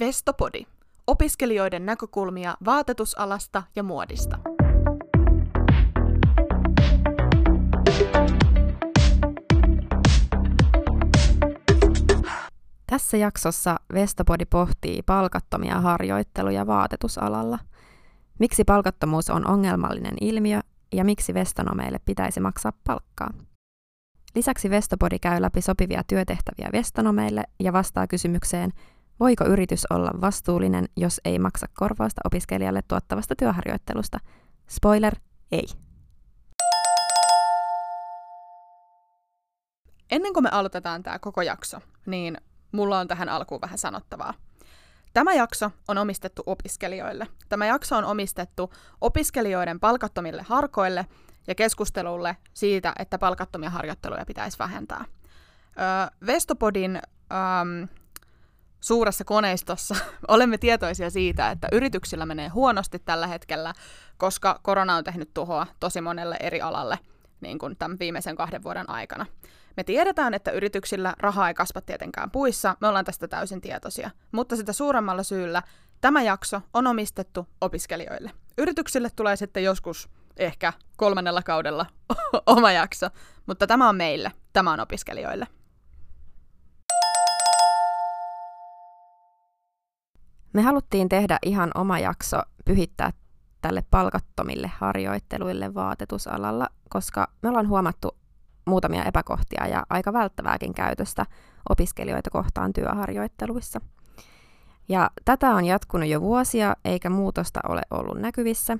Vestopodi. Opiskelijoiden näkökulmia vaatetusalasta ja muodista. Tässä jaksossa Vestopodi pohtii palkattomia harjoitteluja vaatetusalalla. Miksi palkattomuus on ongelmallinen ilmiö ja miksi vestonomeille pitäisi maksaa palkkaa? Lisäksi Vestopodi käy läpi sopivia työtehtäviä vestonomeille ja vastaa kysymykseen, voiko yritys olla vastuullinen, jos ei maksa korvausta opiskelijalle tuottavasta työharjoittelusta. Spoiler, ei. Ennen kuin me aloitetaan tämä koko jakso, niin mulla on tähän alkuun vähän sanottavaa. Tämä jakso on omistettu opiskelijoille. Tämä jakso on omistettu opiskelijoiden palkattomille harkoille ja keskustelulle siitä, että palkattomia harjoitteluja pitäisi vähentää. Öö, Vestopodin suuressa koneistossa olemme tietoisia siitä, että yrityksillä menee huonosti tällä hetkellä, koska korona on tehnyt tuhoa tosi monelle eri alalle niin kuin tämän viimeisen kahden vuoden aikana. Me tiedetään, että yrityksillä raha ei kasva tietenkään puissa, me ollaan tästä täysin tietoisia, mutta sitä suuremmalla syyllä tämä jakso on omistettu opiskelijoille. Yrityksille tulee sitten joskus ehkä kolmannella kaudella oma jakso, mutta tämä on meille, tämä on opiskelijoille. Me haluttiin tehdä ihan oma jakso pyhittää tälle palkattomille harjoitteluille vaatetusalalla, koska me ollaan huomattu muutamia epäkohtia ja aika välttävääkin käytöstä opiskelijoita kohtaan työharjoitteluissa. Ja tätä on jatkunut jo vuosia, eikä muutosta ole ollut näkyvissä.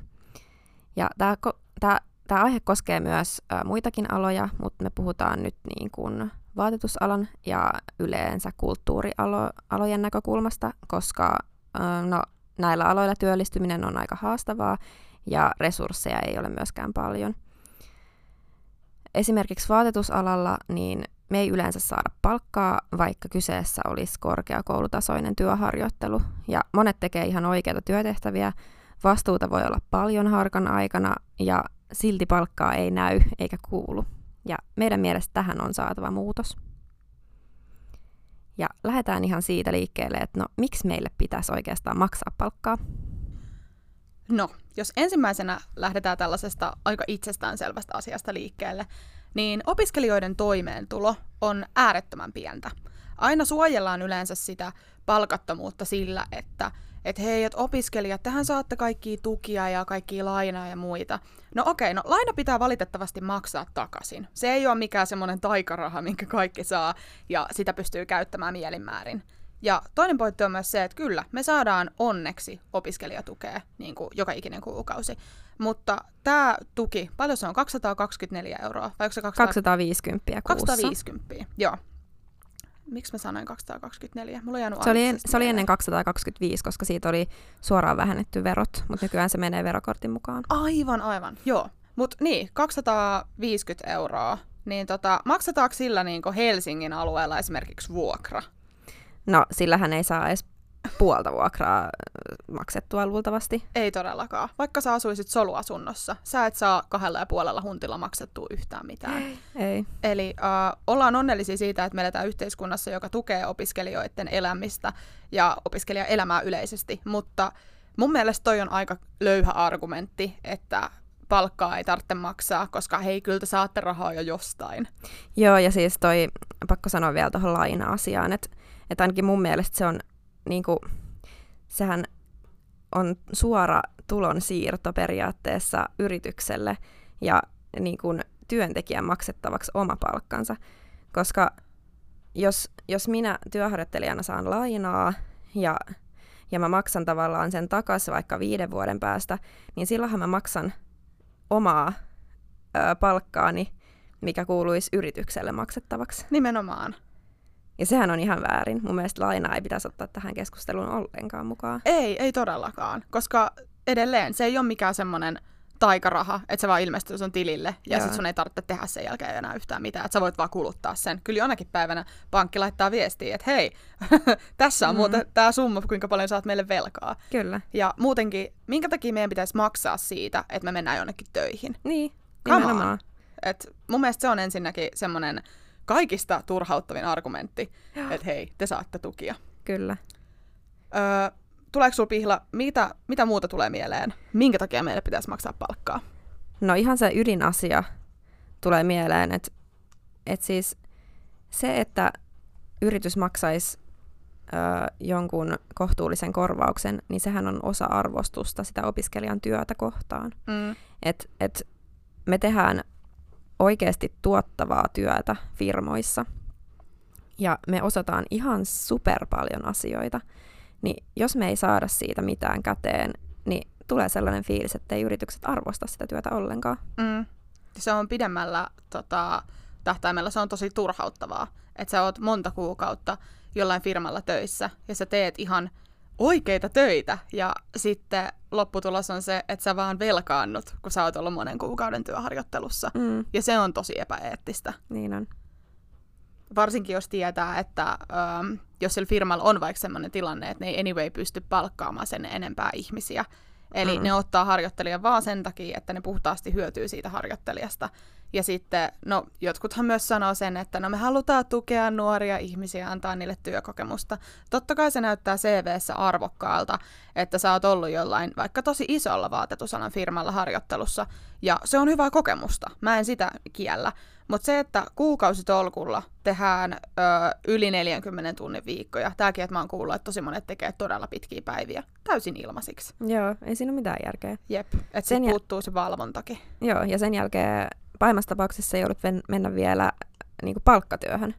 Ja tämä, tämä, tämä aihe koskee myös muitakin aloja, mutta me puhutaan nyt niin kuin vaatetusalan ja yleensä kulttuurialojen näkökulmasta, koska no, näillä aloilla työllistyminen on aika haastavaa ja resursseja ei ole myöskään paljon – Esimerkiksi vaatetusalalla niin me ei yleensä saada palkkaa, vaikka kyseessä olisi korkeakoulutasoinen työharjoittelu. Ja monet tekee ihan oikeita työtehtäviä, vastuuta voi olla paljon harkan aikana ja silti palkkaa ei näy eikä kuulu. Ja meidän mielestä tähän on saatava muutos. Ja lähdetään ihan siitä liikkeelle, että no miksi meille pitäisi oikeastaan maksaa palkkaa? No, jos ensimmäisenä lähdetään tällaisesta aika itsestäänselvästä asiasta liikkeelle, niin opiskelijoiden toimeentulo on äärettömän pientä. Aina suojellaan yleensä sitä palkattomuutta sillä, että että hei, että opiskelijat, tähän saatte kaikki tukia ja kaikki lainaa ja muita. No okei, no laina pitää valitettavasti maksaa takaisin. Se ei ole mikään semmoinen taikaraha, minkä kaikki saa, ja sitä pystyy käyttämään mielinmäärin. Ja toinen pointti on myös se, että kyllä, me saadaan onneksi opiskelijatukea niin kuin joka ikinen kuukausi. Mutta tämä tuki, paljon se on? 224 euroa? Vai onko se 200... 250 kuussa? 250, joo. Miksi mä sanoin 224? Mulla on jäänyt se oli, en, se oli ennen 225, koska siitä oli suoraan vähennetty verot, mutta nykyään se menee verokortin mukaan. Aivan, aivan, joo. Mutta niin, 250 euroa. Niin tota, maksetaanko sillä niin Helsingin alueella esimerkiksi vuokra? No, sillä hän ei saa edes puolta vuokraa maksettua luultavasti. Ei todellakaan. Vaikka sä asuisit soluasunnossa, sä et saa kahdella ja puolella huntilla maksettua yhtään mitään. Ei. Eli uh, ollaan onnellisia siitä, että me eletään yhteiskunnassa, joka tukee opiskelijoiden elämistä ja opiskelijaelämää yleisesti, mutta mun mielestä toi on aika löyhä argumentti, että palkkaa ei tarvitse maksaa, koska hei, kyllä te saatte rahaa jo jostain. Joo, ja siis toi, pakko sanoa vielä tuohon laina-asiaan, että että ainakin mun mielestä se on, niin kuin, sehän on suora tulonsiirto periaatteessa yritykselle ja niin kuin, työntekijän maksettavaksi oma palkkansa. Koska jos, jos minä työharjoittelijana saan lainaa ja, ja mä maksan tavallaan sen takaisin vaikka viiden vuoden päästä, niin silloinhan mä maksan omaa ö, palkkaani, mikä kuuluisi yritykselle maksettavaksi. Nimenomaan. Ja sehän on ihan väärin. Mun mielestä lainaa ei pitäisi ottaa tähän keskusteluun ollenkaan mukaan. Ei, ei todellakaan. Koska edelleen se ei ole mikään semmoinen taikaraha, että se vaan ilmestyy sun tilille ja sitten sun ei tarvitse tehdä sen jälkeen enää yhtään mitään, että sä voit vaan kuluttaa sen. Kyllä jonakin päivänä pankki laittaa viestiä, että hei, tässä on mm. muuten tämä summa, kuinka paljon saat meille velkaa. Kyllä. Ja muutenkin, minkä takia meidän pitäisi maksaa siitä, että me mennään jonnekin töihin? Niin, nimenomaan. Et mun mielestä se on ensinnäkin semmoinen kaikista turhauttavin argumentti, että hei, te saatte tukia. Kyllä. Öö, tuleeko sulla pihla, mitä, mitä muuta tulee mieleen? Minkä takia meille pitäisi maksaa palkkaa? No ihan se ydinasia tulee mieleen, että et siis se, että yritys maksaisi ö, jonkun kohtuullisen korvauksen, niin sehän on osa arvostusta sitä opiskelijan työtä kohtaan. Mm. Et, et me tehdään oikeasti tuottavaa työtä firmoissa ja me osataan ihan super paljon asioita, niin jos me ei saada siitä mitään käteen, niin tulee sellainen fiilis, että ei yritykset arvosta sitä työtä ollenkaan. Mm. Se on pidemmällä tota, tähtäimellä se on tosi turhauttavaa, että sä oot monta kuukautta jollain firmalla töissä ja sä teet ihan oikeita töitä ja sitten lopputulos on se, että sä vaan velkaannut, kun sä oot ollut monen kuukauden työharjoittelussa. Mm, Ja se on tosi epäeettistä. niin on. Varsinkin jos tietää, että ähm, jos sillä firmalla on vaikka sellainen tilanne, että ne ei anyway pysty palkkaamaan sen enempää ihmisiä. Eli Mm. ne ottaa harjoittelijan vaan sen takia, että ne puhtaasti hyötyy siitä harjoittelijasta. Ja sitten, no jotkuthan myös sanoo sen, että no me halutaan tukea nuoria ihmisiä, antaa niille työkokemusta. Totta kai se näyttää CVssä arvokkaalta, että sä oot ollut jollain vaikka tosi isolla vaatetusalan firmalla harjoittelussa. Ja se on hyvää kokemusta, mä en sitä kiellä. Mutta se, että kuukausitolkulla tehdään ö, yli 40 tunnin viikkoja, tämäkin, että mä oon kuullut, että tosi monet tekee todella pitkiä päiviä, täysin ilmaisiksi. Joo, ei siinä ole mitään järkeä. Jep, että Sen puuttuu se valvontakin. Joo, ja sen jälkeen pahimmassa tapauksessa joudut mennä vielä niin kuin palkkatyöhön.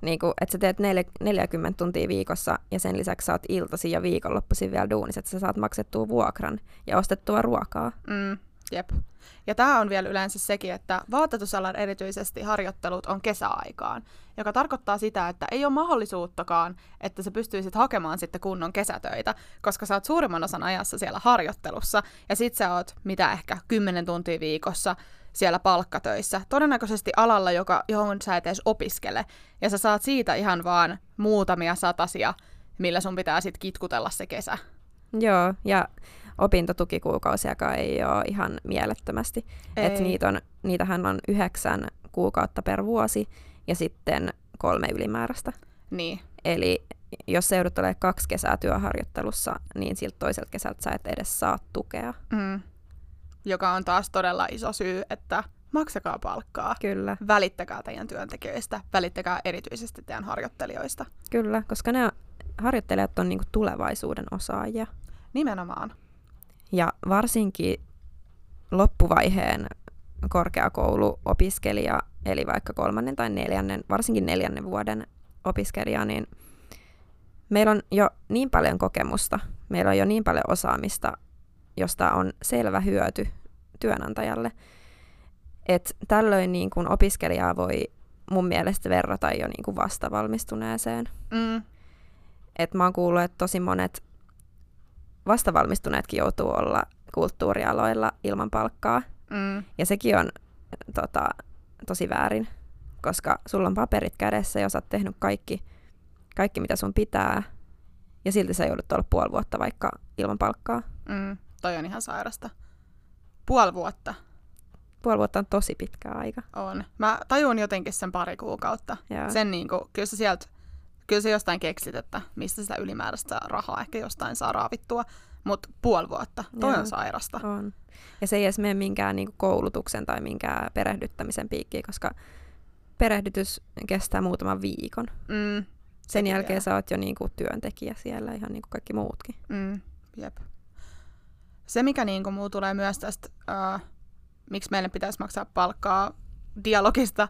Niin kuin, että sä teet nel- 40 tuntia viikossa ja sen lisäksi saat iltasi ja viikonloppuisin vielä duunis, että sä saat maksettua vuokran ja ostettua ruokaa. Mm, jep. Ja tämä on vielä yleensä sekin, että vaatetusalan erityisesti harjoittelut on kesäaikaan, joka tarkoittaa sitä, että ei ole mahdollisuuttakaan, että sä pystyisit hakemaan sitten kunnon kesätöitä, koska sä oot suurimman osan ajassa siellä harjoittelussa, ja sit sä oot mitä ehkä 10 tuntia viikossa siellä palkkatöissä, todennäköisesti alalla, joka, johon sä et edes opiskele, ja sä saat siitä ihan vaan muutamia satasia, millä sun pitää sitten kitkutella se kesä. Joo, ja opintotukikuukausiakaan ei ole ihan mielettömästi. Et niitä on, niitähän on yhdeksän kuukautta per vuosi ja sitten kolme ylimääräistä. Niin, Eli jos sä joudut olemaan kaksi kesää työharjoittelussa, niin siltä toiselta kesältä sä et edes saa tukea. Mm. Joka on taas todella iso syy, että maksakaa palkkaa. Kyllä, Välittäkää teidän työntekijöistä, välittäkää erityisesti teidän harjoittelijoista. kyllä, koska ne harjoittelijat on niinku tulevaisuuden osaajia. Nimenomaan. Ja varsinkin loppuvaiheen korkeakouluopiskelija, eli vaikka kolmannen tai neljännen, varsinkin neljännen vuoden opiskelija, niin meillä on jo niin paljon kokemusta, meillä on jo niin paljon osaamista, josta on selvä hyöty työnantajalle, että tällöin niin kuin opiskelijaa voi mun mielestä verrata jo niin kuin vastavalmistuneeseen. Mm. Et mä oon kuullut, että tosi monet vastavalmistuneetkin joutuu olla kulttuurialoilla ilman palkkaa. Mm. Ja sekin on tota, tosi väärin, koska sulla on paperit kädessä ja sä oot tehnyt kaikki, kaikki, mitä sun pitää. Ja silti sä joudut olla puoli vuotta vaikka ilman palkkaa. Mm. Toi on ihan sairasta. Puoli vuotta Puoli vuotta on tosi pitkä aika. on. Mä tajun jotenkin sen pari kuukautta. Ja, Sen niinku, kyllä se sieltä, kyllä se jostain keksit, että mistä sitä ylimääräistä rahaa ehkä jostain saa raavittua. Mutta puoli vuotta, toi Joo. on sairasta. on. Ja se ei edes mene minkään niinku koulutuksen tai minkään perehdyttämisen piikkiin, koska perehdytys kestää muutaman viikon. Mm. Sen jälkeen vielä. sä oot jo niinku työntekijä siellä, ihan niin kuin kaikki muutkin. Mm, jep. Se, mikä niin muu tulee myös tästä, uh, miksi meille pitäisi maksaa palkkaa dialogista,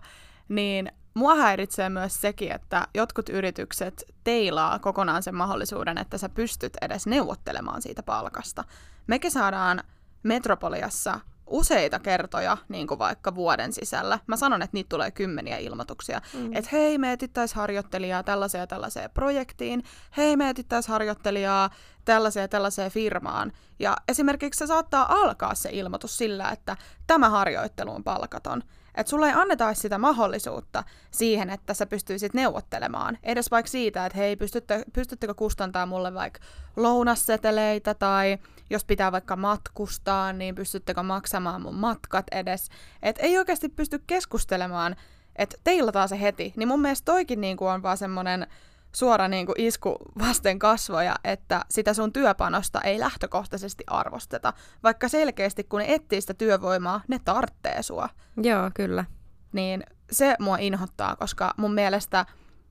niin mua häiritsee myös sekin, että jotkut yritykset teilaa kokonaan sen mahdollisuuden, että sä pystyt edes neuvottelemaan siitä palkasta. Mekin saadaan Metropoliassa useita kertoja, niin kuin vaikka vuoden sisällä. Mä sanon, että niitä tulee kymmeniä ilmoituksia. Mm. Että hei, me etsittäis harjoittelijaa tällaiseen ja tällaiseen projektiin. Hei, me etsittäis harjoittelijaa tällaiseen ja tällaiseen firmaan. Ja esimerkiksi se saattaa alkaa se ilmoitus sillä, että tämä harjoittelu on palkaton. Että sulle ei anneta sitä mahdollisuutta siihen, että sä pystyisit neuvottelemaan. Edes vaikka siitä, että hei, pystytte, pystyttekö kustantaa mulle vaikka lounasseteleitä tai jos pitää vaikka matkustaa, niin pystyttekö maksamaan mun matkat edes. Että ei oikeasti pysty keskustelemaan, että teilataan se heti. Niin mun mielestä toikin niinku on vaan semmonen suora niin kuin isku vasten kasvoja, että sitä sun työpanosta ei lähtökohtaisesti arvosteta, vaikka selkeästi kun ne etsii sitä työvoimaa, ne tarttee sua. Joo, kyllä. Niin se mua inhottaa, koska mun mielestä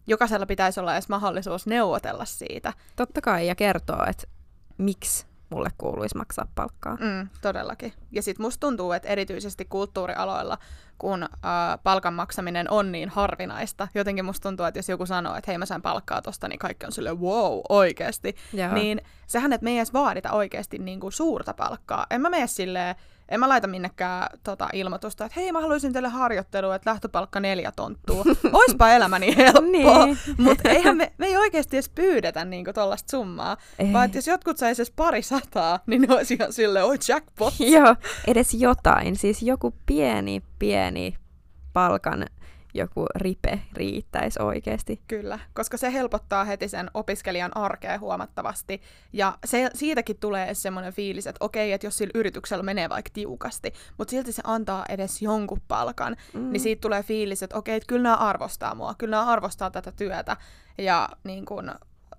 jokaisella pitäisi olla edes mahdollisuus neuvotella siitä. Totta kai, ja kertoo, että miksi mulle kuuluisi maksaa palkkaa. Mm, todellakin. Ja sitten musta tuntuu, että erityisesti kulttuurialoilla, kun äh, palkan maksaminen on niin harvinaista, jotenkin musta tuntuu, että jos joku sanoo, että hei mä sain palkkaa tosta, niin kaikki on silleen wow, oikeasti. Joo. Niin sehän, että me ei edes vaadita oikeasti niin kuin suurta palkkaa. En mä mene silleen, en mä laita minnekään tota, ilmoitusta, että hei mä haluaisin teille harjoittelua, että lähtöpalkka neljä tonttua. Oispa elämäni helppoa. niin. Mutta eihän me, me ei oikeasti edes pyydetä niinku tollasta summaa. Ei. Vaan jos jotkut saisi edes pari sataa, niin ne olisi ihan silleen, oi jackpot. Joo, edes jotain. Siis joku pieni, pieni palkan joku ripe riittäisi oikeasti. Kyllä, koska se helpottaa heti sen opiskelijan arkea huomattavasti. Ja se, siitäkin tulee semmoinen fiilis, että okei, että jos sillä yrityksellä menee vaikka tiukasti, mutta silti se antaa edes jonkun palkan, mm. niin siitä tulee fiilis, että okei, että kyllä nämä arvostaa mua, kyllä nämä arvostaa tätä työtä. Ja niin kun,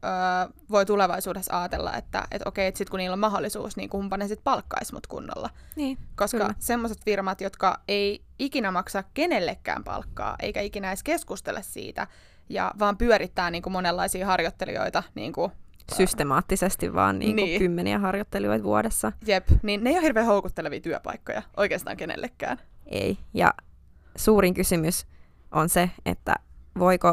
öö, voi tulevaisuudessa ajatella, että et okei, että sitten kun niillä on mahdollisuus, niin kumpa ne sitten palkkaisi mut kunnolla. Niin, Koska semmoiset firmat, jotka ei ikinä maksa kenellekään palkkaa, eikä ikinä edes keskustele siitä, ja vaan pyörittää niin kuin monenlaisia harjoittelijoita niin kuin, systemaattisesti vaan niin kuin niin. kymmeniä harjoittelijoita vuodessa. Jep, niin ne ei ole hirveän houkuttelevia työpaikkoja oikeastaan kenellekään. Ei, ja suurin kysymys on se, että voiko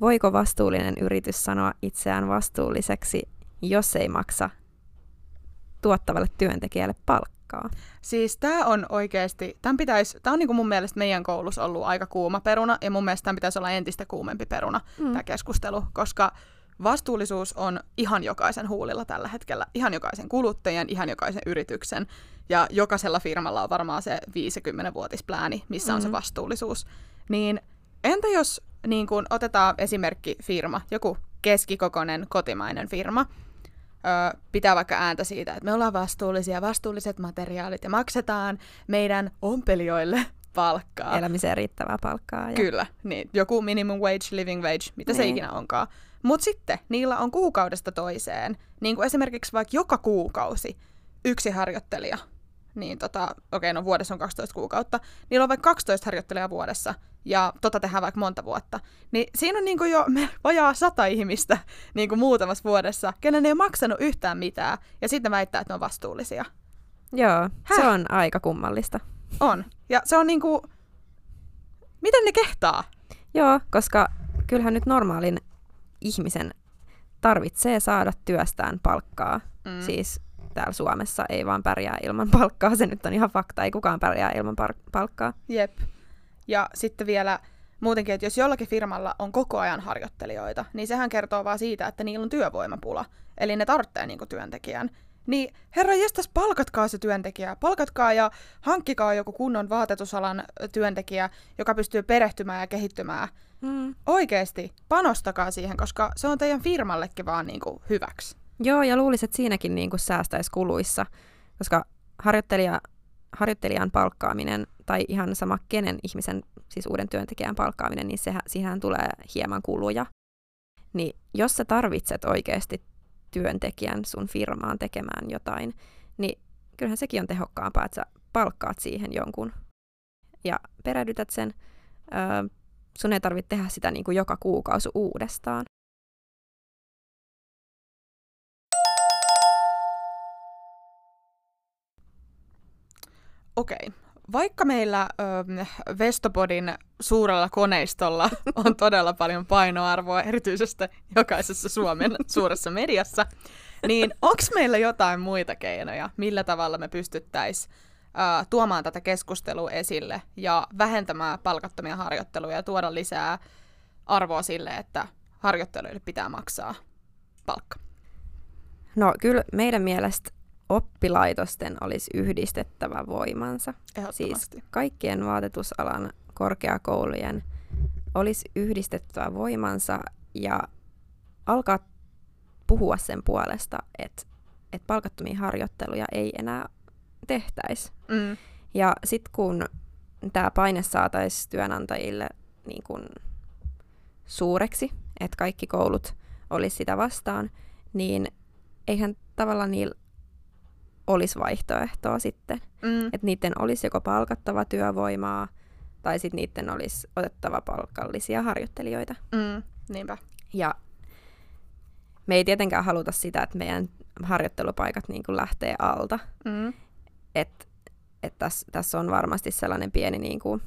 Voiko vastuullinen yritys sanoa itseään vastuulliseksi, jos ei maksa tuottavalle työntekijälle palkkaa? Siis tämä on oikeasti, tämän pitäisi, tämä on niinku mun mielestä meidän koulussa ollut aika kuuma peruna, ja mun mielestä tämän pitäisi olla entistä kuumempi peruna, mm. tämä keskustelu, koska vastuullisuus on ihan jokaisen huulilla tällä hetkellä, ihan jokaisen kuluttajan, ihan jokaisen yrityksen, ja jokaisella firmalla on varmaan se 50-vuotisplääni, missä on mm-hmm. se vastuullisuus. Niin entä jos niin kun otetaan esimerkki firma, joku keskikokoinen kotimainen firma, ö, pitää vaikka ääntä siitä, että me ollaan vastuullisia, vastuulliset materiaalit ja maksetaan meidän ompelijoille palkkaa. Elämiseen riittävää palkkaa. Ja... Kyllä, niin, joku minimum wage, living wage, mitä niin. se ikinä onkaan. Mutta sitten niillä on kuukaudesta toiseen, niin kuin esimerkiksi vaikka joka kuukausi, yksi harjoittelija, niin tota, okei, okay, no vuodessa on 12 kuukautta, niillä on vaikka 12 harjoittelijaa vuodessa, ja tota tehdään vaikka monta vuotta. Niin siinä on niinku jo vajaa sata ihmistä niinku muutamassa vuodessa, kenen ei ole maksanut yhtään mitään, ja sitten väittää, että ne on vastuullisia. Joo, Häh? se on aika kummallista. On. Ja se on niinku, miten ne kehtaa? Joo, koska kyllähän nyt normaalin ihmisen tarvitsee saada työstään palkkaa. Mm. Siis täällä Suomessa ei vaan pärjää ilman palkkaa. Se nyt on ihan fakta, ei kukaan pärjää ilman par- palkkaa. Jep. Ja sitten vielä muutenkin, että jos jollakin firmalla on koko ajan harjoittelijoita, niin sehän kertoo vaan siitä, että niillä on työvoimapula. Eli ne tarvitsee niinku työntekijän. Niin herra jestas, palkatkaa se työntekijä. Palkatkaa ja hankkikaa joku kunnon vaatetusalan työntekijä, joka pystyy perehtymään ja kehittymään. Mm. Oikeesti, panostakaa siihen, koska se on teidän firmallekin vaan niinku hyväksi. Joo, ja luulisin, että siinäkin niin kuin säästäisi kuluissa, koska harjoittelija, harjoittelijan palkkaaminen tai ihan sama kenen ihmisen, siis uuden työntekijän palkkaaminen, niin sehän, siihen tulee hieman kuluja. Niin jos sä tarvitset oikeasti työntekijän sun firmaan tekemään jotain, niin kyllähän sekin on tehokkaampaa, että sä palkkaat siihen jonkun ja perehdytät sen. Öö, sun ei tarvitse tehdä sitä niin kuin joka kuukausi uudestaan. Okei. Vaikka meillä ö, Vestopodin suurella koneistolla on todella paljon painoarvoa, erityisesti jokaisessa Suomen suuressa mediassa, niin onko meillä jotain muita keinoja, millä tavalla me pystyttäisiin tuomaan tätä keskustelua esille ja vähentämään palkattomia harjoitteluja ja tuoda lisää arvoa sille, että harjoitteluille pitää maksaa palkka? No kyllä meidän mielestä oppilaitosten olisi yhdistettävä voimansa. Siis kaikkien vaatetusalan korkeakoulujen olisi yhdistettävä voimansa ja alkaa puhua sen puolesta, että, että palkattomia harjoitteluja ei enää tehtäisi. Mm. Ja sitten kun tämä paine saataisiin työnantajille niin kun suureksi, että kaikki koulut olisi sitä vastaan, niin eihän tavallaan niillä olisi vaihtoehtoa sitten. Mm. Että niiden olisi joko palkattava työvoimaa, tai sitten niiden olisi otettava palkallisia harjoittelijoita. Mm. Niinpä. Ja me ei tietenkään haluta sitä, että meidän harjoittelupaikat niin kuin lähtee alta. Mm. Että et tässä täs on varmasti sellainen pieni niin kuin,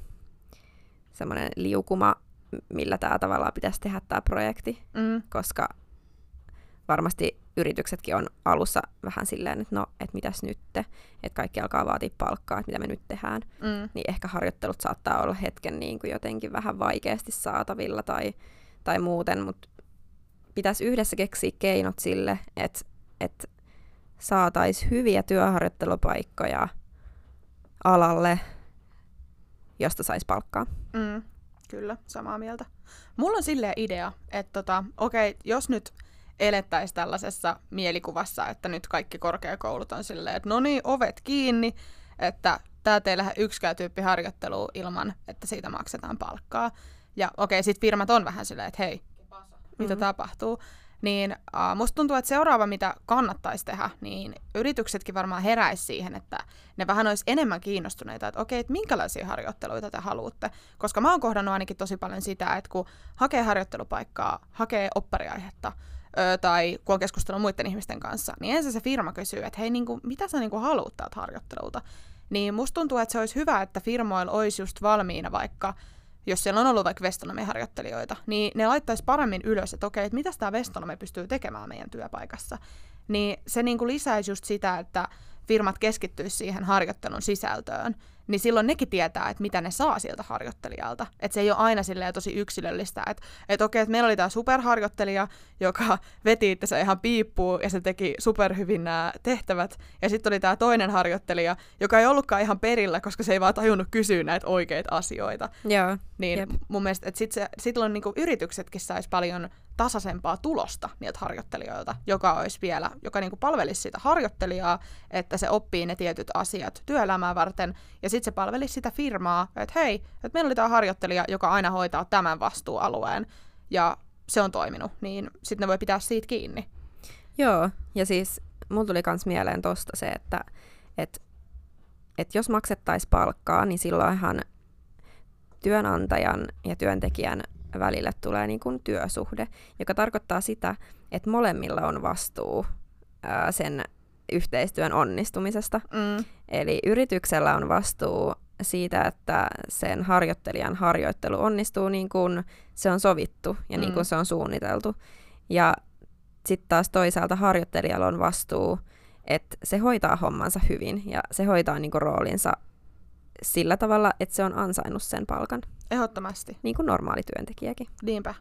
semmoinen liukuma, millä tämä tavallaan pitäisi tehdä tämä projekti, Mm. koska varmasti yrityksetkin on alussa vähän silleen, että no, että mitäs nyt, että kaikki alkaa vaatia palkkaa, että mitä me nyt tehdään, Mm. niin ehkä harjoittelut saattaa olla hetken niin kuin jotenkin vähän vaikeasti saatavilla tai, tai muuten, mutta pitäisi yhdessä keksiä keinot sille, että, että saataisiin hyviä työharjoittelupaikkoja alalle, josta saisi palkkaa. Mm, kyllä, samaa mieltä. Mulla on silleen idea, että tota, okei, jos nyt elettäisiin tällaisessa mielikuvassa, että nyt kaikki korkeakoulut on silleen, että no niin, ovet kiinni, että tää ei lähde yksikään tyyppi harjoitteluun ilman, että siitä maksetaan palkkaa. Ja okei, sit firmat on vähän silleen, että hei, mitä Mhm. tapahtuu. Niin uh, musta tuntuu, että seuraava, mitä kannattaisi tehdä, niin yrityksetkin varmaan heräisi siihen, että ne vähän olisi enemmän kiinnostuneita, että okei, että minkälaisia harjoitteluita te haluatte. Koska mä oon kohdannut ainakin tosi paljon sitä, että kun hakee harjoittelupaikkaa, hakee oppariaihetta, ö, tai kun on keskustellut muiden ihmisten kanssa, niin ensin se firma kysyy, että hei, niin kuin, mitä sä niin kuin haluat täältä harjoittelulta? Niin musta tuntuu, että se olisi hyvä, että firmoilla olisi just valmiina vaikka jos siellä on ollut vaikka vestonomiharjoittelijoita, niin ne laittaisi paremmin ylös, että okei, että mitä tämä vestonomi pystyy tekemään meidän työpaikassa. Niin se niin kuin lisäisi just sitä, että firmat keskittyisi siihen harjoittelun sisältöön, niin silloin nekin tietää, että mitä ne saa siltä harjoittelijalta. Että se ei ole aina silleen tosi yksilöllistä, että, että okei, että meillä oli tämä superharjoittelija, joka veti itsensä ihan piippuun ja se teki superhyvin nämä tehtävät. Ja sitten oli tämä toinen harjoittelija, joka ei ollutkaan ihan perillä, koska se ei vaan tajunnut kysyä näitä oikeita asioita. Joo. Niin Jep. Jep. mun mielestä, että sit se, silloin niinku yrityksetkin sais paljon tasaisempaa tulosta niiltä harjoittelijoilta, joka olisi vielä, joka niinku palvelisi sitä harjoittelijaa, että se oppii ne tietyt asiat työelämää varten, ja sitten se palvelisi sitä firmaa, että hei, että meillä oli tämä harjoittelija, joka aina hoitaa tämän vastuualueen, ja se on toiminut, niin sitten ne voi pitää siitä kiinni. Joo, ja siis mulla tuli kans mieleen tosta se, että et, et jos maksettaisiin palkkaa, niin silloinhan työnantajan ja työntekijän välille tulee niin kuin työsuhde, joka tarkoittaa sitä, että molemmilla on vastuu ää, sen yhteistyön onnistumisesta. Mm, Eli yrityksellä on vastuu siitä, että sen harjoittelijan harjoittelu onnistuu niin kuin se on sovittu ja niin Mm. kuin se on suunniteltu. Ja sitten taas toisaalta harjoittelijalla on vastuu, että se hoitaa hommansa hyvin ja se hoitaa niin kuin roolinsa sillä tavalla, että se on ansainnut sen palkan, ehdottomasti. niin kuin normaali työntekijäkin. Niinpä.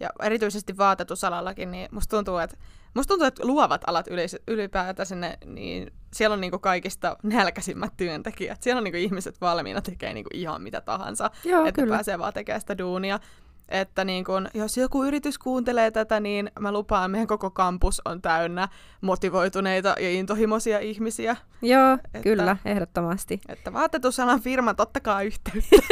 Ja erityisesti vaatetusalallakin, niin musta tuntuu, että, musta tuntuu, että luovat alat ylis, ylipäätään sinne, niin siellä on niinku kaikista nälkäisimmät työntekijät. Siellä on niinku ihmiset valmiina tekee niinku ihan mitä tahansa, Joo, että pääsee vaan tekemään sitä duunia. Että niin kun, jos joku yritys kuuntelee tätä, niin mä lupaan, meidän koko kampus on täynnä motivoituneita ja intohimoisia ihmisiä. Joo, Että- kyllä, ehdottomasti. Että vaatetusalan firmat, ottakaa yhteyttä.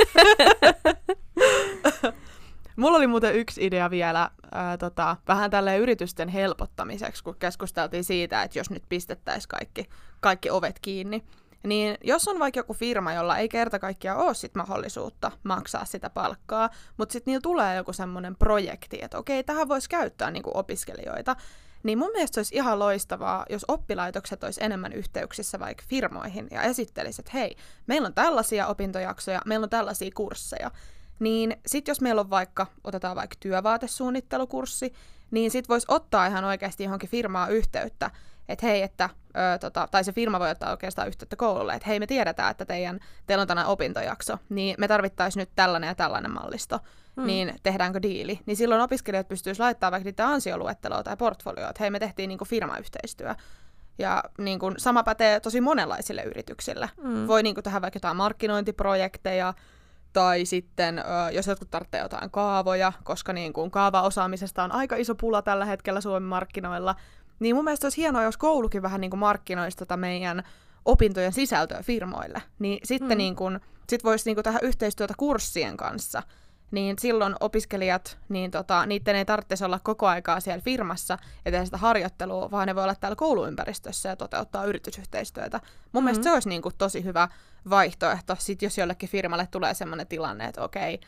Mulla oli muuten yksi idea vielä ää, tota, vähän tälle yritysten helpottamiseksi, kun keskusteltiin siitä, että jos nyt pistettäisiin kaikki, kaikki ovet kiinni. Niin jos on vaikka joku firma, jolla ei kerta kaikkiaan ole sit mahdollisuutta maksaa sitä palkkaa, mutta sitten niillä tulee joku semmoinen projekti, että okei, tähän voisi käyttää niinku opiskelijoita, niin mun mielestä olisi ihan loistavaa, jos oppilaitokset olisi enemmän yhteyksissä vaikka firmoihin ja esittelisi, että hei, meillä on tällaisia opintojaksoja, meillä on tällaisia kursseja. Niin sit jos meillä on vaikka, otetaan vaikka työvaatesuunnittelukurssi, niin sit voisi ottaa ihan oikeasti johonkin firmaa yhteyttä, että hei, että, ö, tota, tai se firma voi ottaa oikeastaan yhteyttä koululle, että hei, me tiedetään, että teidän, teillä on tänään opintojakso, niin me tarvittaisiin nyt tällainen ja tällainen mallisto, Mm. niin tehdäänkö diili? Niin silloin opiskelijat pystyisivät laittamaan vaikka niitä ansioluetteloa tai portfolioa, että hei, me tehtiin niin kuin firmayhteistyö. Ja niin kuin, sama pätee tosi monenlaisille yrityksille. Mm. Voi niin kuin, tehdä vaikka jotain markkinointiprojekteja, tai sitten ö, jos jotkut tarvitsee jotain kaavoja, koska niin kuin, kaavaosaamisesta on aika iso pula tällä hetkellä Suomen markkinoilla, niin mun mielestä olisi hienoa, jos koulukin vähän niin kuin markkinoisi tota meidän opintojen sisältöä firmoille. Niin sitten Mm. mm. niin kuin, sit voisi niin kuin tehdä yhteistyötä kurssien kanssa, niin silloin opiskelijat, niin tota, niiden ei tarvitsisi olla koko aikaa siellä firmassa ja tehdä sitä harjoittelua, vaan ne voi olla täällä kouluympäristössä ja toteuttaa yritysyhteistyötä. Mun mm-hmm. mielestä se olisi niin kuin tosi hyvä vaihtoehto, sit jos jollekin firmalle tulee sellainen tilanne, että okei,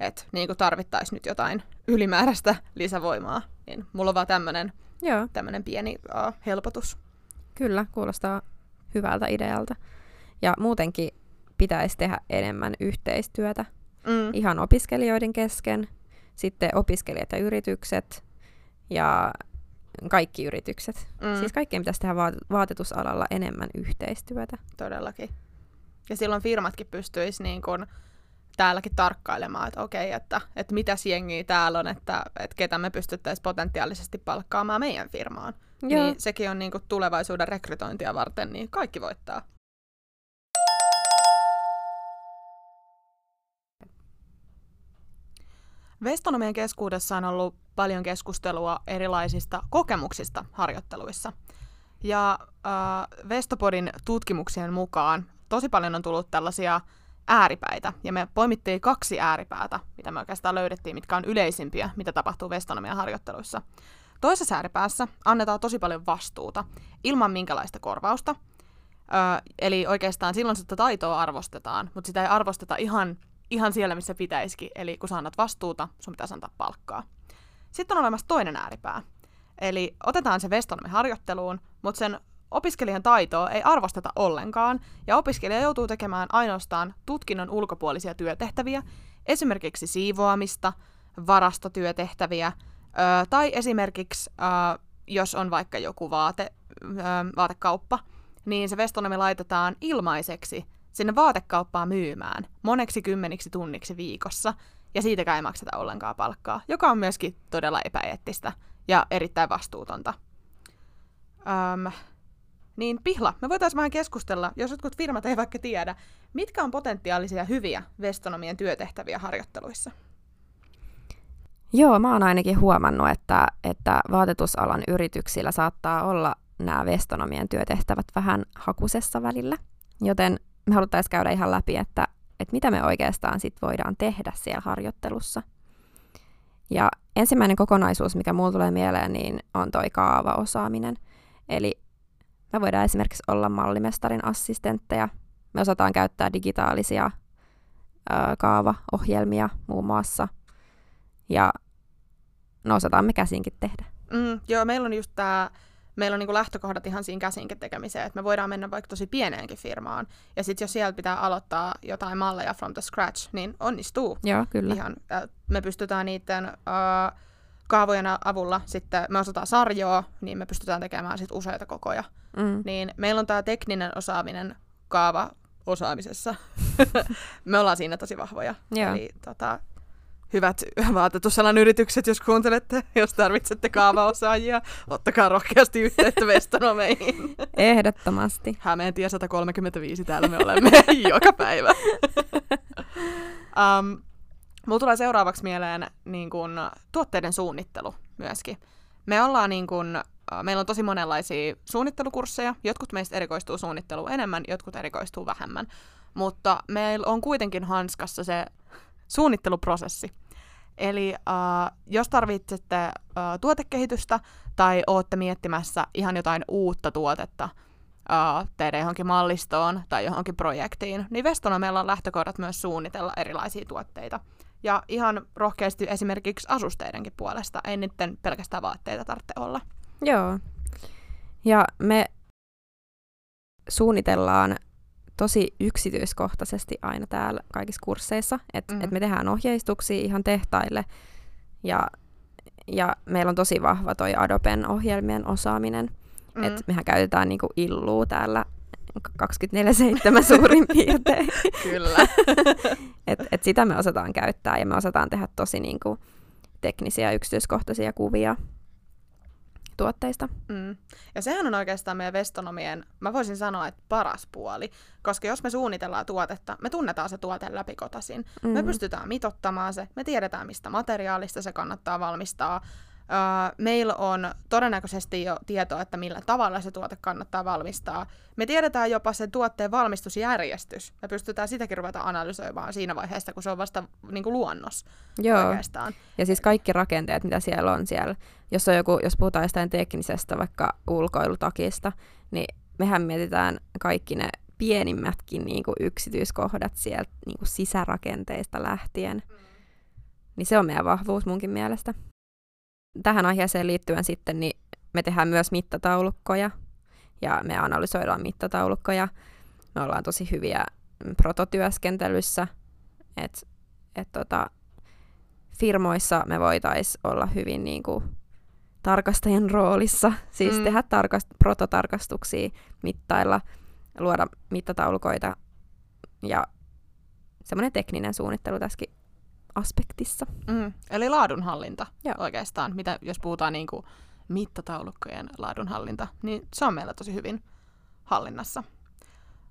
että niin tarvittaisiin nyt jotain ylimääräistä lisävoimaa, niin mulla on vaan tämmöinen tämmönen pieni uh, helpotus. Kyllä, kuulostaa hyvältä idealta. Ja muutenkin pitäisi tehdä enemmän yhteistyötä mm. ihan opiskelijoiden kesken, sitten opiskelijat ja yritykset ja kaikki yritykset. Mm. Siis kaikkien pitäisi tehdä vaatetusalalla enemmän yhteistyötä. Todellakin. Ja silloin firmatkin pystyisi niin kun täälläkin tarkkailemaan, että okei, että, että mitä jengiä täällä on, että, että ketä me pystyttäisiin potentiaalisesti palkkaamaan meidän firmaan. Joo. Niin sekin on niin kuin tulevaisuuden rekrytointia varten, niin kaikki voittaa. Vestonomien keskuudessa on ollut paljon keskustelua erilaisista kokemuksista harjoitteluissa. Ja äh, Vestopodin tutkimuksien mukaan tosi paljon on tullut tällaisia ääripäitä, ja me poimittiin kaksi ääripäätä, mitä me oikeastaan löydettiin, mitkä on yleisimpiä, mitä tapahtuu vestonomian harjoitteluissa. Toisessa ääripäässä annetaan tosi paljon vastuuta ilman minkälaista korvausta. Ö, eli oikeastaan silloin sitä taitoa arvostetaan, mutta sitä ei arvosteta ihan, ihan siellä, missä pitäisikin. Eli kun sä annat vastuuta, sun pitäisi antaa palkkaa. Sitten on olemassa toinen ääripää. Eli otetaan se vestonomi harjoitteluun, mutta sen opiskelijan taitoa ei arvosteta ollenkaan, ja opiskelija joutuu tekemään ainoastaan tutkinnon ulkopuolisia työtehtäviä, esimerkiksi siivoamista, varastotyötehtäviä, ö, tai esimerkiksi ö, jos on vaikka joku vaate, ö, vaatekauppa, niin se vestonomi laitetaan ilmaiseksi sinne vaatekauppaan myymään moneksi kymmeniksi tunniksi viikossa, ja siitäkään ei makseta ollenkaan palkkaa, joka on myöskin todella epäeettistä ja erittäin vastuutonta. Öm, niin Pihla, me voitaisiin vähän keskustella, jos jotkut firmat ei vaikka tiedä, mitkä on potentiaalisia hyviä vestonomien työtehtäviä harjoitteluissa? Joo, mä oon ainakin huomannut, että, että vaatetusalan yrityksillä saattaa olla nämä vestonomien työtehtävät vähän hakusessa välillä. Joten me haluttaisiin käydä ihan läpi, että, että mitä me oikeastaan sit voidaan tehdä siellä harjoittelussa. Ja ensimmäinen kokonaisuus, mikä mulle tulee mieleen, niin on toi kaavaosaaminen. Eli me voidaan esimerkiksi olla mallimestarin assistentteja. Me osataan käyttää digitaalisia ää, kaavaohjelmia muun muassa. Ja no osataan me käsinkin tehdä. Mm, joo, meillä on just tämä meillä on niinku lähtökohdat ihan siinä käsinkin tekemiseen, että me voidaan mennä vaikka tosi pieneenkin firmaan, ja sitten jos sieltä pitää aloittaa jotain malleja from the scratch, niin onnistuu. Joo, kyllä. Ihan, me pystytään niiden uh, kaavojen avulla sitten, me osataan sarjoa, niin me pystytään tekemään sitten useita kokoja. Mm. Niin meillä on tämä tekninen osaaminen kaava osaamisessa. me ollaan siinä tosi vahvoja. Joo. Eli tota, hyvät vaatetusalan yritykset, jos kuuntelette, jos tarvitsette kaavaosaajia, ottakaa rohkeasti yhteyttä Vestonomeihin. Ehdottomasti. Hämeentie 135, täällä me olemme joka päivä. um, mulla tulee seuraavaksi mieleen niin kun, tuotteiden suunnittelu myöskin. Me ollaan niin kun, meillä on tosi monenlaisia suunnittelukursseja. Jotkut meistä erikoistuu suunnitteluun enemmän, jotkut erikoistuu vähemmän. Mutta meillä on kuitenkin hanskassa se suunnitteluprosessi. Eli uh, jos tarvitsette uh, tuotekehitystä tai olette miettimässä ihan jotain uutta tuotetta uh, teidän johonkin mallistoon tai johonkin projektiin, niin Vestona meillä on lähtökohdat myös suunnitella erilaisia tuotteita. Ja ihan rohkeasti esimerkiksi asusteidenkin puolesta, ei niiden pelkästään vaatteita tarvitse olla. Joo. Ja me suunnitellaan tosi yksityiskohtaisesti aina täällä kaikissa kursseissa, että mm. et me tehdään ohjeistuksia ihan tehtaille ja, ja meillä on tosi vahva toi Adoben ohjelmien osaaminen, mm. että mehän käytetään niinku illuu täällä 24-7 suurin piirtein. Kyllä. et, et sitä me osataan käyttää ja me osataan tehdä tosi niinku teknisiä yksityiskohtaisia kuvia tuotteista. Mm. Ja sehän on oikeastaan meidän vestonomien, mä voisin sanoa, että paras puoli. Koska jos me suunnitellaan tuotetta, me tunnetaan se tuote läpikotasin. Mm. Me pystytään mitottamaan se, me tiedetään mistä materiaalista se kannattaa valmistaa. Uh, meillä on todennäköisesti jo tietoa, että millä tavalla se tuote kannattaa valmistaa. Me tiedetään jopa sen tuotteen valmistusjärjestys. Me pystytään sitäkin ruveta analysoimaan siinä vaiheessa, kun se on vasta niin kuin luonnos Joo. oikeastaan. Ja siis kaikki rakenteet, mitä siellä on siellä. Jos, on joku, jos puhutaan jostain teknisestä, vaikka ulkoilutakista, niin mehän mietitään kaikki ne pienimmätkin niin kuin yksityiskohdat sieltä niin kuin sisärakenteista lähtien. Mm. Niin se on meidän vahvuus munkin mielestä tähän aiheeseen liittyen sitten, niin me tehdään myös mittataulukkoja ja me analysoidaan mittataulukkoja. Me ollaan tosi hyviä prototyöskentelyssä, että et tota, firmoissa me voitaisiin olla hyvin niin kuin, tarkastajan roolissa, siis mm. tehdä tarkast- prototarkastuksia, mittailla, luoda mittataulukoita ja semmoinen tekninen suunnittelu tässäkin aspektissa. Mm, eli laadunhallinta Joo. oikeastaan, mitä, jos puhutaan niin kuin mittataulukkojen laadunhallinta, niin se on meillä tosi hyvin hallinnassa.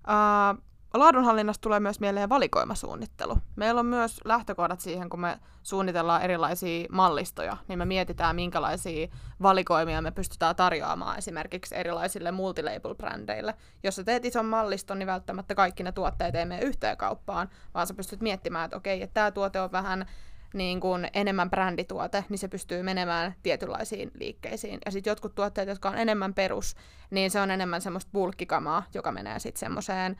Uh, laadunhallinnasta tulee myös mieleen valikoimasuunnittelu. Meillä on myös lähtökohdat siihen, kun me suunnitellaan erilaisia mallistoja, niin me mietitään, minkälaisia valikoimia me pystytään tarjoamaan esimerkiksi erilaisille multilabel-brändeille. Jos sä teet ison malliston, niin välttämättä kaikki ne tuotteet ei mene yhteen kauppaan, vaan sä pystyt miettimään, että okei, että tämä tuote on vähän niin kuin enemmän brändituote, niin se pystyy menemään tietynlaisiin liikkeisiin. Ja sitten jotkut tuotteet, jotka on enemmän perus, niin se on enemmän semmoista bulkkikamaa, joka menee sitten semmoiseen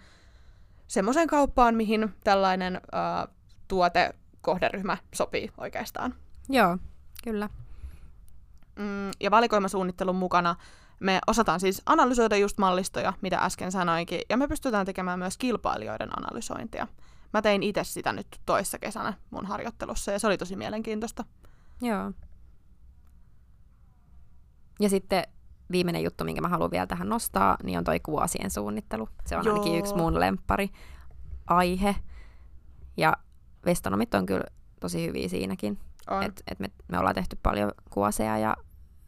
semmoiseen kauppaan, mihin tällainen uh, tuote kohderyhmä sopii oikeastaan. Joo, kyllä. Mm, ja valikoimasuunnittelun mukana me osataan siis analysoida just mallistoja, mitä äsken sanoinkin, ja me pystytään tekemään myös kilpailijoiden analysointia. Mä tein itse sitä nyt toissa kesänä mun harjoittelussa, ja se oli tosi mielenkiintoista. Joo. Ja sitten viimeinen juttu, minkä mä haluan vielä tähän nostaa, niin on toi kuosien suunnittelu. Se on Joo. ainakin yksi mun lempari aihe. Ja vestonomit on kyllä tosi hyviä siinäkin. Et, et me, me ollaan tehty paljon kuoseja ja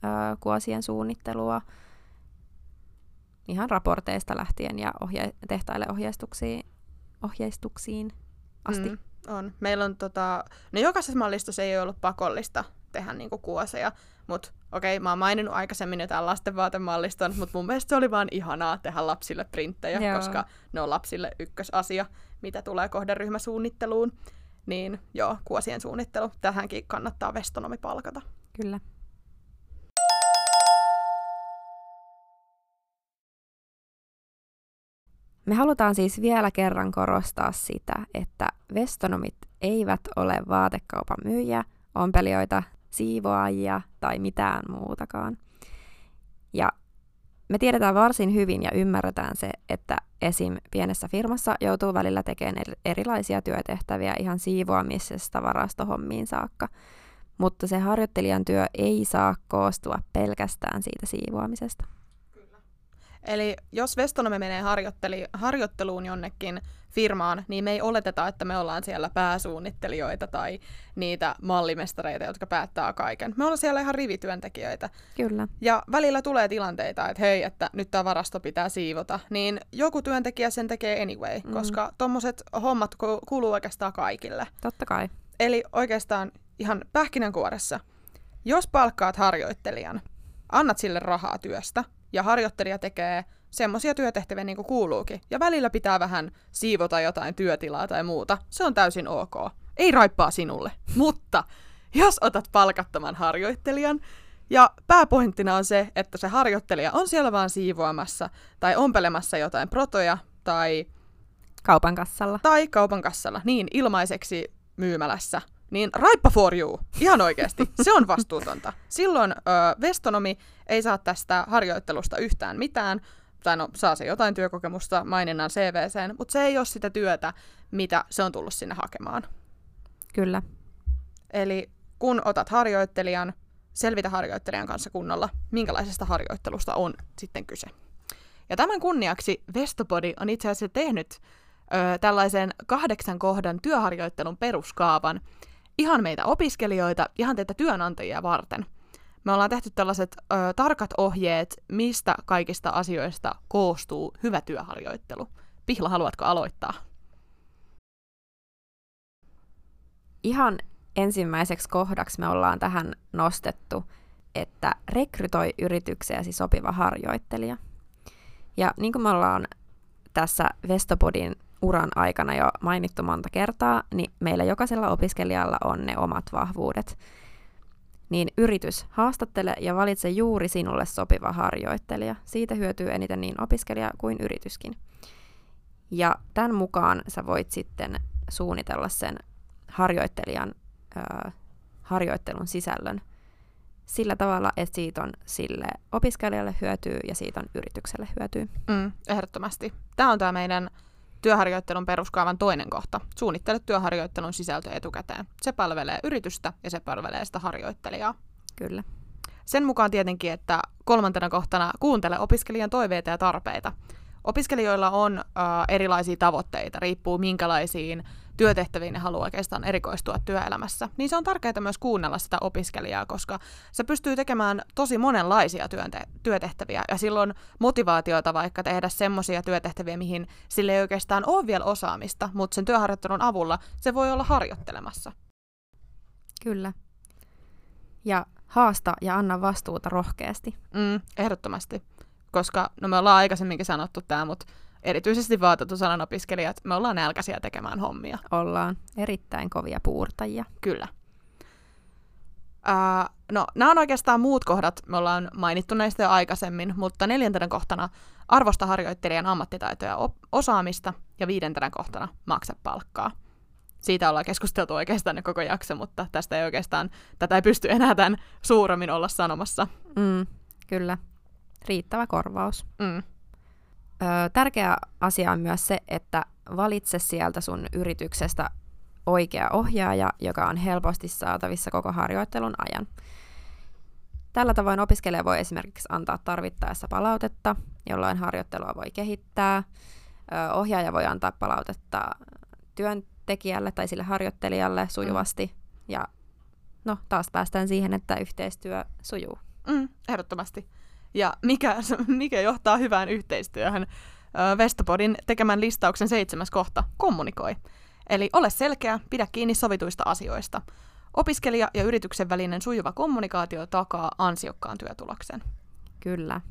ö, kuosien suunnittelua ihan raporteista lähtien ja ohje, tehtaille ohjeistuksiin, ohjeistuksiin asti. Mm, on. Meillä on tota, no jokaisessa mallistossa ei ole ollut pakollista tehdä niinku kuoseja, mutta okei, okay, mä oon maininnut aikaisemmin jo tämän lastenvaatemalliston, mutta mun mielestä se oli vaan ihanaa tehdä lapsille printtejä, Joo. koska ne on lapsille ykkösasia, mitä tulee kohderyhmäsuunnitteluun. Niin joo, kuosien suunnittelu. Tähänkin kannattaa vestonomi palkata. Kyllä. Me halutaan siis vielä kerran korostaa sitä, että vestonomit eivät ole vaatekaupan myyjiä, ompelijoita siivoajia tai mitään muutakaan. Ja me tiedetään varsin hyvin ja ymmärretään se, että esim. pienessä firmassa joutuu välillä tekemään erilaisia työtehtäviä ihan siivoamisesta varastohommiin saakka, mutta se harjoittelijan työ ei saa koostua pelkästään siitä siivoamisesta. Eli jos Vestonome menee harjoitteluun jonnekin firmaan, niin me ei oleteta, että me ollaan siellä pääsuunnittelijoita tai niitä mallimestareita, jotka päättää kaiken. Me ollaan siellä ihan rivityöntekijöitä. Kyllä. Ja välillä tulee tilanteita, että hei, että nyt tämä varasto pitää siivota, niin joku työntekijä sen tekee anyway, mm. koska tuommoiset hommat kuuluu oikeastaan kaikille. Totta kai. Eli oikeastaan ihan pähkinänkuoressa, jos palkkaat harjoittelijan, annat sille rahaa työstä, ja harjoittelija tekee semmoisia työtehtäviä niin kuin kuuluukin. Ja välillä pitää vähän siivota jotain työtilaa tai muuta. Se on täysin ok. Ei raippaa sinulle. Mutta jos otat palkattoman harjoittelijan, ja pääpointtina on se, että se harjoittelija on siellä vaan siivoamassa tai ompelemassa jotain protoja tai kaupan kassalla. Tai kaupan kassalla, niin ilmaiseksi myymälässä niin raippa for you, ihan oikeasti, se on vastuutonta. Silloin ö, vestonomi ei saa tästä harjoittelusta yhtään mitään, tai no saa se jotain työkokemusta maininnan CVCen, mutta se ei ole sitä työtä, mitä se on tullut sinne hakemaan. Kyllä. Eli kun otat harjoittelijan, selvitä harjoittelijan kanssa kunnolla, minkälaisesta harjoittelusta on sitten kyse. Ja tämän kunniaksi Vestopodi on itse asiassa tehnyt ö, tällaisen kahdeksan kohdan työharjoittelun peruskaavan, ihan meitä opiskelijoita, ihan teitä työnantajia varten. Me ollaan tehty tällaiset ö, tarkat ohjeet, mistä kaikista asioista koostuu hyvä työharjoittelu. Pihla, haluatko aloittaa? Ihan ensimmäiseksi kohdaksi me ollaan tähän nostettu että rekrytoi yritykseesi sopiva harjoittelija. Ja niin kuin me ollaan tässä Vestopodin uran aikana jo mainittu monta kertaa, niin meillä jokaisella opiskelijalla on ne omat vahvuudet. Niin yritys, haastattele ja valitse juuri sinulle sopiva harjoittelija. Siitä hyötyy eniten niin opiskelija kuin yrityskin. Ja tämän mukaan sä voit sitten suunnitella sen harjoittelijan ö, harjoittelun sisällön sillä tavalla, että siitä on sille opiskelijalle hyötyy ja siitä on yritykselle hyötyy. Mm, ehdottomasti. Tämä on tämä meidän työharjoittelun peruskaavan toinen kohta. Suunnittele työharjoittelun sisältö etukäteen. Se palvelee yritystä ja se palvelee sitä harjoittelijaa. Kyllä. Sen mukaan tietenkin, että kolmantena kohtana kuuntele opiskelijan toiveita ja tarpeita. Opiskelijoilla on äh, erilaisia tavoitteita, riippuu minkälaisiin työtehtäviin ne haluaa oikeastaan erikoistua työelämässä, niin se on tärkeää myös kuunnella sitä opiskelijaa, koska se pystyy tekemään tosi monenlaisia työnte- työtehtäviä ja silloin motivaatiota vaikka tehdä semmoisia työtehtäviä, mihin sille ei oikeastaan ole vielä osaamista, mutta sen työharjoittelun avulla se voi olla harjoittelemassa. Kyllä. Ja haasta ja anna vastuuta rohkeasti. Mm, ehdottomasti. Koska, no me ollaan aikaisemminkin sanottu tämä, mutta erityisesti vaatetusalan opiskelijat, me ollaan nälkäisiä tekemään hommia. Ollaan erittäin kovia puurtajia. Kyllä. Uh, no, nämä on oikeastaan muut kohdat, me ollaan mainittu näistä jo aikaisemmin, mutta neljäntenä kohtana arvosta harjoittelijan ammattitaitoja ja osaamista, ja viidentenä kohtana maksa palkkaa. Siitä ollaan keskusteltu oikeastaan koko jakso, mutta tästä ei oikeastaan, tätä ei pysty enää tämän suuremmin olla sanomassa. Mm, kyllä, riittävä korvaus. Mm. Ö, tärkeä asia on myös se, että valitse sieltä sun yrityksestä oikea ohjaaja, joka on helposti saatavissa koko harjoittelun ajan. Tällä tavoin opiskelija voi esimerkiksi antaa tarvittaessa palautetta, jolloin harjoittelua voi kehittää. Ö, ohjaaja voi antaa palautetta työntekijälle tai sille harjoittelijalle sujuvasti. Mm. Ja no, taas päästään siihen, että yhteistyö sujuu. Mm, ehdottomasti. Ja mikä, mikä johtaa hyvään yhteistyöhön? Vestopodin tekemän listauksen seitsemäs kohta, kommunikoi. Eli ole selkeä, pidä kiinni sovituista asioista. Opiskelija ja yrityksen välinen sujuva kommunikaatio takaa ansiokkaan työtuloksen. Kyllä.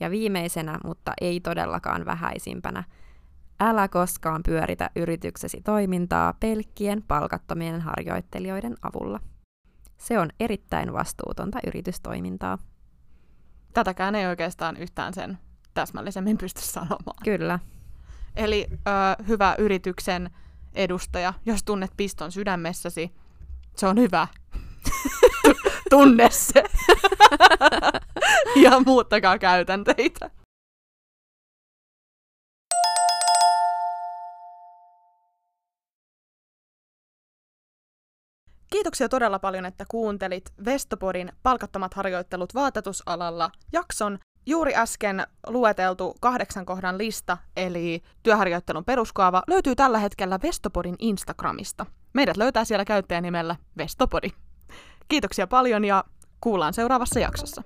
Ja viimeisenä, mutta ei todellakaan vähäisimpänä, älä koskaan pyöritä yrityksesi toimintaa pelkkien palkattomien harjoittelijoiden avulla. Se on erittäin vastuutonta yritystoimintaa. Tätäkään ei oikeastaan yhtään sen täsmällisemmin pysty sanomaan. Kyllä. Eli ö, hyvä yrityksen edustaja, jos tunnet piston sydämessäsi, se on hyvä. Tunne se. ja muuttakaa käytänteitä. Kiitoksia todella paljon, että kuuntelit Vestopodin palkattomat harjoittelut vaatetusalalla jakson. Juuri äsken lueteltu kahdeksan kohdan lista, eli työharjoittelun peruskaava, löytyy tällä hetkellä Vestopodin Instagramista. Meidät löytää siellä käyttäjänimellä Vestopodi. Kiitoksia paljon ja kuullaan seuraavassa jaksossa.